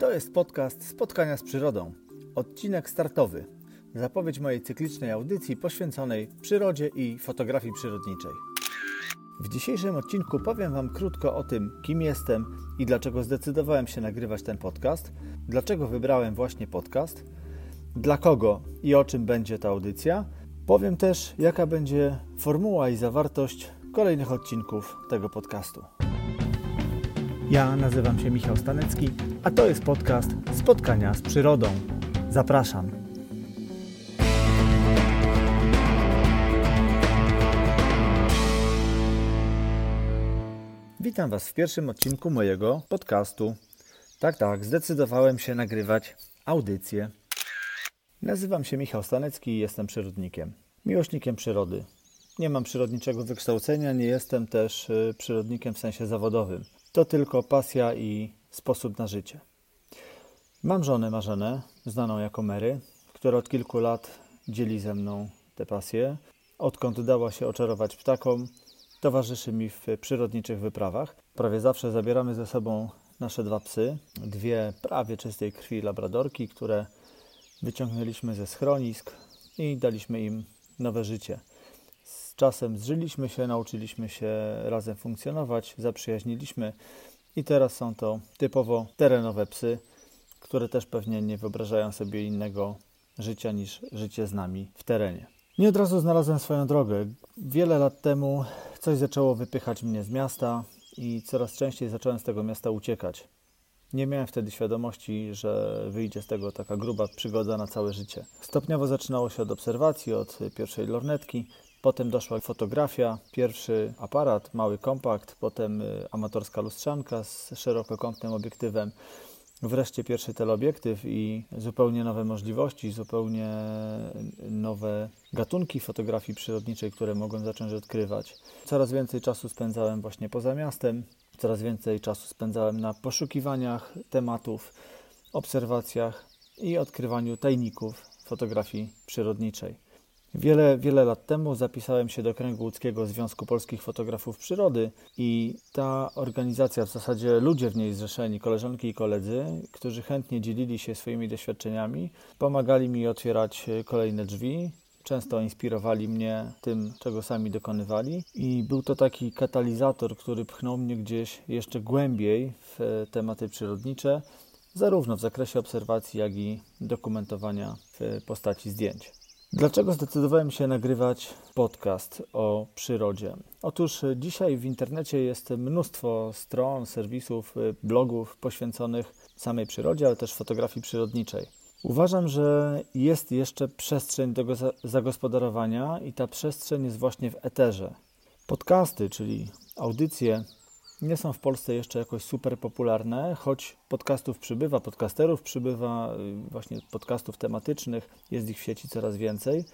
To jest podcast Spotkania z Przyrodą. Odcinek startowy. Zapowiedź mojej cyklicznej audycji poświęconej przyrodzie i fotografii przyrodniczej. W dzisiejszym odcinku powiem Wam krótko o tym, kim jestem i dlaczego zdecydowałem się nagrywać ten podcast, dlaczego wybrałem właśnie podcast, dla kogo i o czym będzie ta audycja. Powiem też, jaka będzie formuła i zawartość kolejnych odcinków tego podcastu. Ja nazywam się Michał Stanecki, a to jest podcast Spotkania z Przyrodą. Zapraszam. Witam Was w pierwszym odcinku mojego podcastu. Tak, tak, zdecydowałem się nagrywać audycję. Nazywam się Michał Stanecki i jestem przyrodnikiem, miłośnikiem przyrody. Nie mam przyrodniczego wykształcenia, nie jestem też y, przyrodnikiem w sensie zawodowym. To tylko pasja i sposób na życie. Mam żonę Marzenę, znaną jako Mary, która od kilku lat dzieli ze mną tę pasję. Odkąd dała się oczarować ptakom, towarzyszy mi w przyrodniczych wyprawach. Prawie zawsze zabieramy ze sobą nasze dwa psy, dwie prawie czystej krwi labradorki, które wyciągnęliśmy ze schronisk i daliśmy im nowe życie. Czasem zżyliśmy się, nauczyliśmy się razem funkcjonować, zaprzyjaźniliśmy i teraz są to typowo terenowe psy, które też pewnie nie wyobrażają sobie innego życia niż życie z nami w terenie. Nie od razu znalazłem swoją drogę. Wiele lat temu coś zaczęło wypychać mnie z miasta i coraz częściej zacząłem z tego miasta uciekać. Nie miałem wtedy świadomości, że wyjdzie z tego taka gruba przygoda na całe życie. Stopniowo zaczynało się od obserwacji, od pierwszej lornetki, potem doszła fotografia, pierwszy aparat, mały kompakt, potem y, amatorska lustrzanka z szerokokątnym obiektywem, wreszcie pierwszy teleobiektyw i zupełnie nowe możliwości, zupełnie nowe gatunki fotografii przyrodniczej, które mogłem zacząć odkrywać. Coraz więcej czasu spędzałem właśnie poza miastem, coraz więcej czasu spędzałem na poszukiwaniach tematów, obserwacjach i odkrywaniu tajników fotografii przyrodniczej. Wiele, wiele lat temu zapisałem się do kręgu łódzkiego Związku Polskich Fotografów Przyrody i ta organizacja, w zasadzie ludzie w niej zrzeszeni, koleżanki i koledzy, którzy chętnie dzielili się swoimi doświadczeniami, pomagali mi otwierać kolejne drzwi, często inspirowali mnie tym, czego sami dokonywali i był to taki katalizator, który pchnął mnie gdzieś jeszcze głębiej w tematy przyrodnicze, zarówno w zakresie obserwacji, jak i dokumentowania w postaci zdjęć. Dlaczego zdecydowałem się nagrywać podcast o przyrodzie? Otóż dzisiaj w internecie jest mnóstwo stron, serwisów, blogów poświęconych samej przyrodzie, ale też fotografii przyrodniczej. Uważam, że jest jeszcze przestrzeń do zagospodarowania i ta przestrzeń jest właśnie w eterze. Podcasty, czyli audycje, nie są w Polsce jeszcze jakoś super popularne, choć podcastów przybywa, podcasterów przybywa, y, właśnie podcastów tematycznych, jest ich w sieci coraz więcej.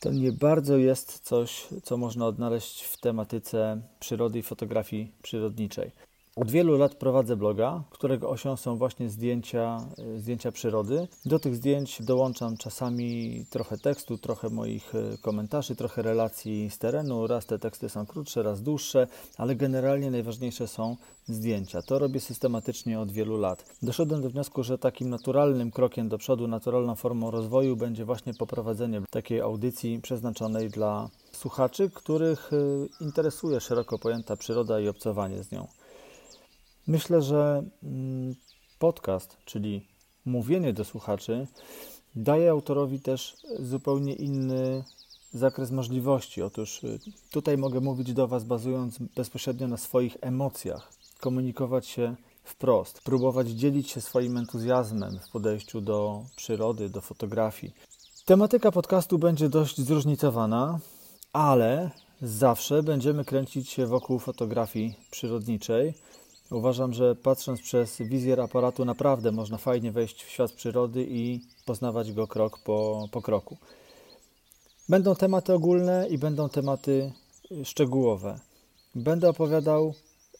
To nie bardzo jest coś, co można odnaleźć w tematyce przyrody i fotografii przyrodniczej. Od wielu lat prowadzę bloga, którego osią są właśnie zdjęcia, e, zdjęcia przyrody. Do tych zdjęć dołączam czasami trochę tekstu, trochę moich e, komentarzy, trochę relacji z terenu. Raz te teksty są krótsze, raz dłuższe, ale generalnie najważniejsze są zdjęcia. To robię systematycznie od wielu lat. Doszedłem do wniosku, że takim naturalnym krokiem do przodu, naturalną formą rozwoju będzie właśnie poprowadzenie takiej audycji przeznaczonej dla słuchaczy, których e, interesuje szeroko pojęta przyroda i obcowanie z nią. Myślę, że mm, podcast, czyli mówienie do słuchaczy, daje autorowi też zupełnie inny zakres możliwości. Otóż y, tutaj mogę mówić do Was bazując bezpośrednio na swoich emocjach, komunikować się wprost, próbować dzielić się swoim entuzjazmem w podejściu do przyrody, do fotografii. Tematyka podcastu będzie dość zróżnicowana, ale zawsze będziemy kręcić się wokół fotografii przyrodniczej Uważam, że patrząc przez wizjer aparatu naprawdę można fajnie wejść w świat przyrody i poznawać go krok po, po kroku. Będą tematy ogólne i będą tematy szczegółowe. Będę opowiadał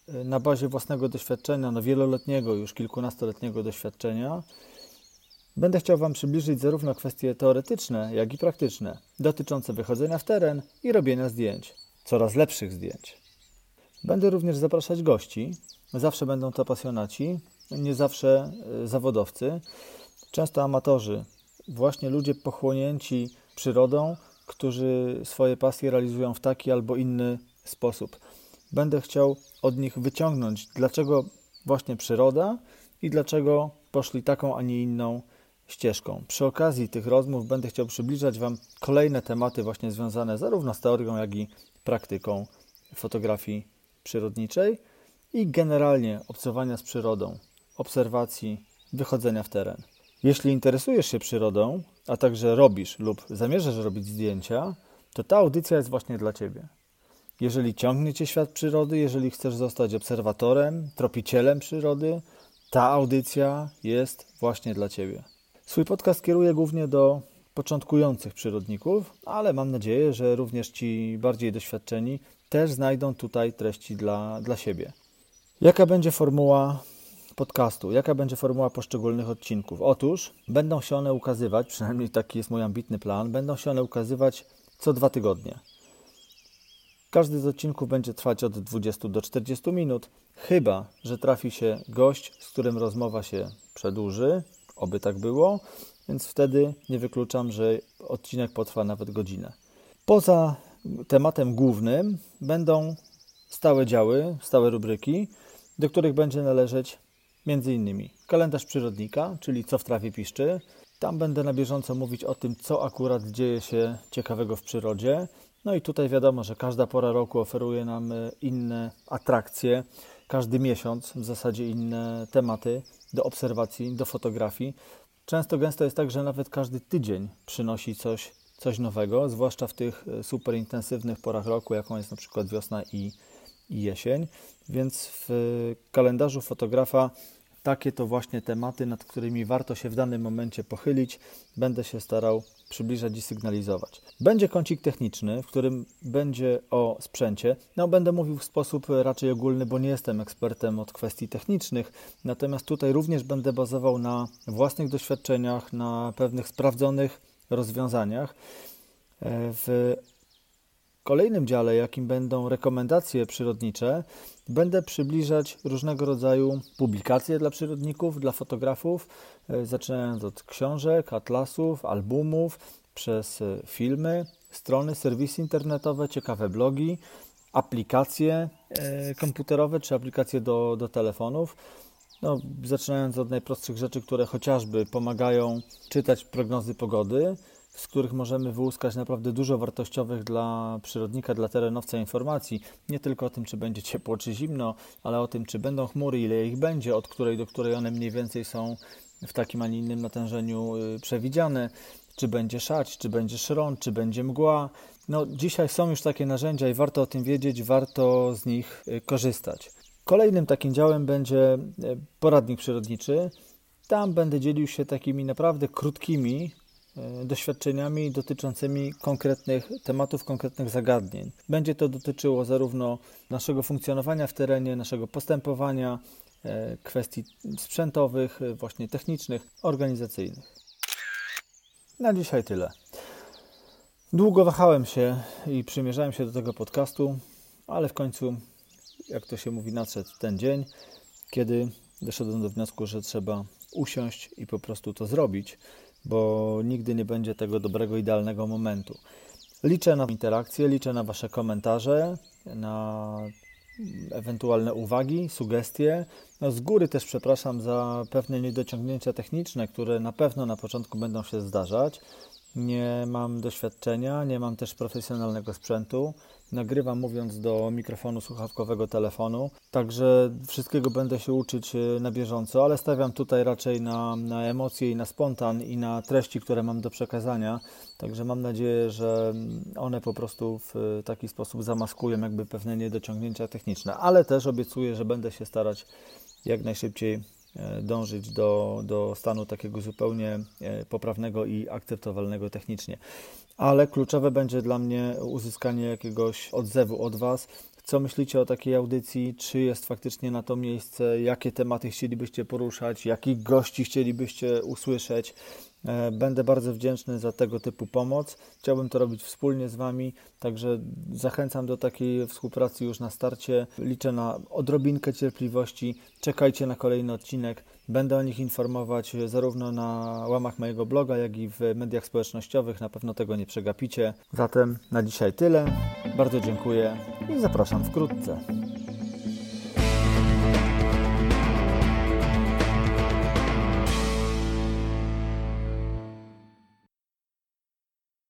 y, na bazie własnego doświadczenia, no wieloletniego, już kilkunastoletniego doświadczenia. Będę chciał Wam przybliżyć zarówno kwestie teoretyczne, jak i praktyczne, dotyczące wychodzenia w teren i robienia zdjęć, coraz lepszych zdjęć. Będę również zapraszać gości, Zawsze będą to pasjonaci, nie zawsze e, zawodowcy, często amatorzy, właśnie ludzie pochłonięci przyrodą, którzy swoje pasje realizują w taki albo inny sposób. Będę chciał od nich wyciągnąć, dlaczego właśnie przyroda i dlaczego poszli taką, a nie inną ścieżką. Przy okazji tych rozmów będę chciał przybliżać Wam kolejne tematy właśnie związane zarówno z teorią, jak i praktyką fotografii przyrodniczej i generalnie obcowania z przyrodą, obserwacji, wychodzenia w teren. Jeśli interesujesz się przyrodą, a także robisz lub zamierzasz robić zdjęcia, to ta audycja jest właśnie dla Ciebie. Jeżeli ciągnie Cię świat przyrody, jeżeli chcesz zostać obserwatorem, tropicielem przyrody, ta audycja jest właśnie dla Ciebie. Swój podcast kieruję głównie do początkujących przyrodników, ale mam nadzieję, że również ci bardziej doświadczeni też znajdą tutaj treści dla, dla siebie. Jaka będzie formuła podcastu? Jaka będzie formuła poszczególnych odcinków? Otóż będą się one ukazywać, przynajmniej taki jest mój ambitny plan, będą się one ukazywać co dwa tygodnie. Każdy z odcinków będzie trwać od 20 do 40 minut, chyba że trafi się gość, z którym rozmowa się przedłuży, oby tak było, więc wtedy nie wykluczam, że odcinek potrwa nawet godzinę. Poza tematem głównym będą stałe działy, stałe rubryki, do których będzie należeć m.in. kalendarz przyrodnika, czyli co w trawie piszczy. Tam będę na bieżąco mówić o tym, co akurat dzieje się ciekawego w przyrodzie. No i tutaj wiadomo, że każda pora roku oferuje nam e, inne atrakcje, każdy miesiąc w zasadzie inne tematy do obserwacji, do fotografii. Często gęsto jest tak, że nawet każdy tydzień przynosi coś, coś nowego, zwłaszcza w tych e, super intensywnych porach roku, jaką jest na przykład wiosna i, i jesień. Więc w kalendarzu fotografa takie to właśnie tematy, nad którymi warto się w danym momencie pochylić, będę się starał przybliżać i sygnalizować. Będzie kącik techniczny, w którym będzie o sprzęcie. No, będę mówił w sposób raczej ogólny, bo nie jestem ekspertem od kwestii technicznych, natomiast tutaj również będę bazował na własnych doświadczeniach, na pewnych sprawdzonych rozwiązaniach. E, w kolejnym dziale, jakim będą rekomendacje przyrodnicze, będę przybliżać różnego rodzaju publikacje dla przyrodników, dla fotografów, e, zaczynając od książek, atlasów, albumów, przez e, filmy, strony, serwisy internetowe, ciekawe blogi, aplikacje e, komputerowe czy aplikacje do, do telefonów. No, zaczynając od najprostszych rzeczy, które chociażby pomagają czytać prognozy pogody, z których możemy wyłuskać naprawdę dużo wartościowych dla przyrodnika, dla terenowca informacji. Nie tylko o tym, czy będzie ciepło, czy zimno, ale o tym, czy będą chmury, ile ich będzie, od której do której one mniej więcej są w takim, a nie innym natężeniu y, przewidziane, czy będzie szać, czy będzie szron, czy będzie mgła. No, dzisiaj są już takie narzędzia i warto o tym wiedzieć, warto z nich y, korzystać. Kolejnym takim działem będzie y, poradnik przyrodniczy. Tam będę dzielił się takimi naprawdę krótkimi doświadczeniami dotyczącymi konkretnych tematów, konkretnych zagadnień. Będzie to dotyczyło zarówno naszego funkcjonowania w terenie, naszego postępowania, e, kwestii sprzętowych, e, właśnie technicznych, organizacyjnych. Na dzisiaj tyle. Długo wahałem się i przymierzałem się do tego podcastu, ale w końcu, jak to się mówi, nadszedł ten dzień, kiedy doszedłem do wniosku, że trzeba usiąść i po prostu to zrobić bo nigdy nie będzie tego dobrego, idealnego momentu. Liczę na interakcje, liczę na Wasze komentarze, na ewentualne uwagi, sugestie. No z góry też przepraszam za pewne niedociągnięcia techniczne, które na pewno na początku będą się zdarzać. Nie mam doświadczenia, nie mam też profesjonalnego sprzętu. Nagrywam mówiąc do mikrofonu słuchawkowego telefonu, także wszystkiego będę się uczyć e, na bieżąco, ale stawiam tutaj raczej na, na emocje i na spontan i na treści, które mam do przekazania. Także mam nadzieję, że one po prostu w taki sposób zamaskują jakby pewne niedociągnięcia techniczne, ale też obiecuję, że będę się starać jak najszybciej E, dążyć do, do stanu takiego zupełnie e, poprawnego i akceptowalnego technicznie. Ale kluczowe będzie dla mnie uzyskanie jakiegoś odzewu od Was. Co myślicie o takiej audycji? Czy jest faktycznie na to miejsce? Jakie tematy chcielibyście poruszać? Jakich gości chcielibyście usłyszeć? E, Będę bardzo wdzięczny za tego typu pomoc. Chciałbym to robić wspólnie z Wami, także zachęcam do takiej współpracy już na starcie. Liczę na odrobinkę cierpliwości. Czekajcie na kolejny odcinek. Będę o nich informować zarówno na łamach mojego bloga, jak i w mediach społecznościowych. Na pewno tego nie przegapicie. Zatem na dzisiaj tyle. Bardzo dziękuję i zapraszam wkrótce.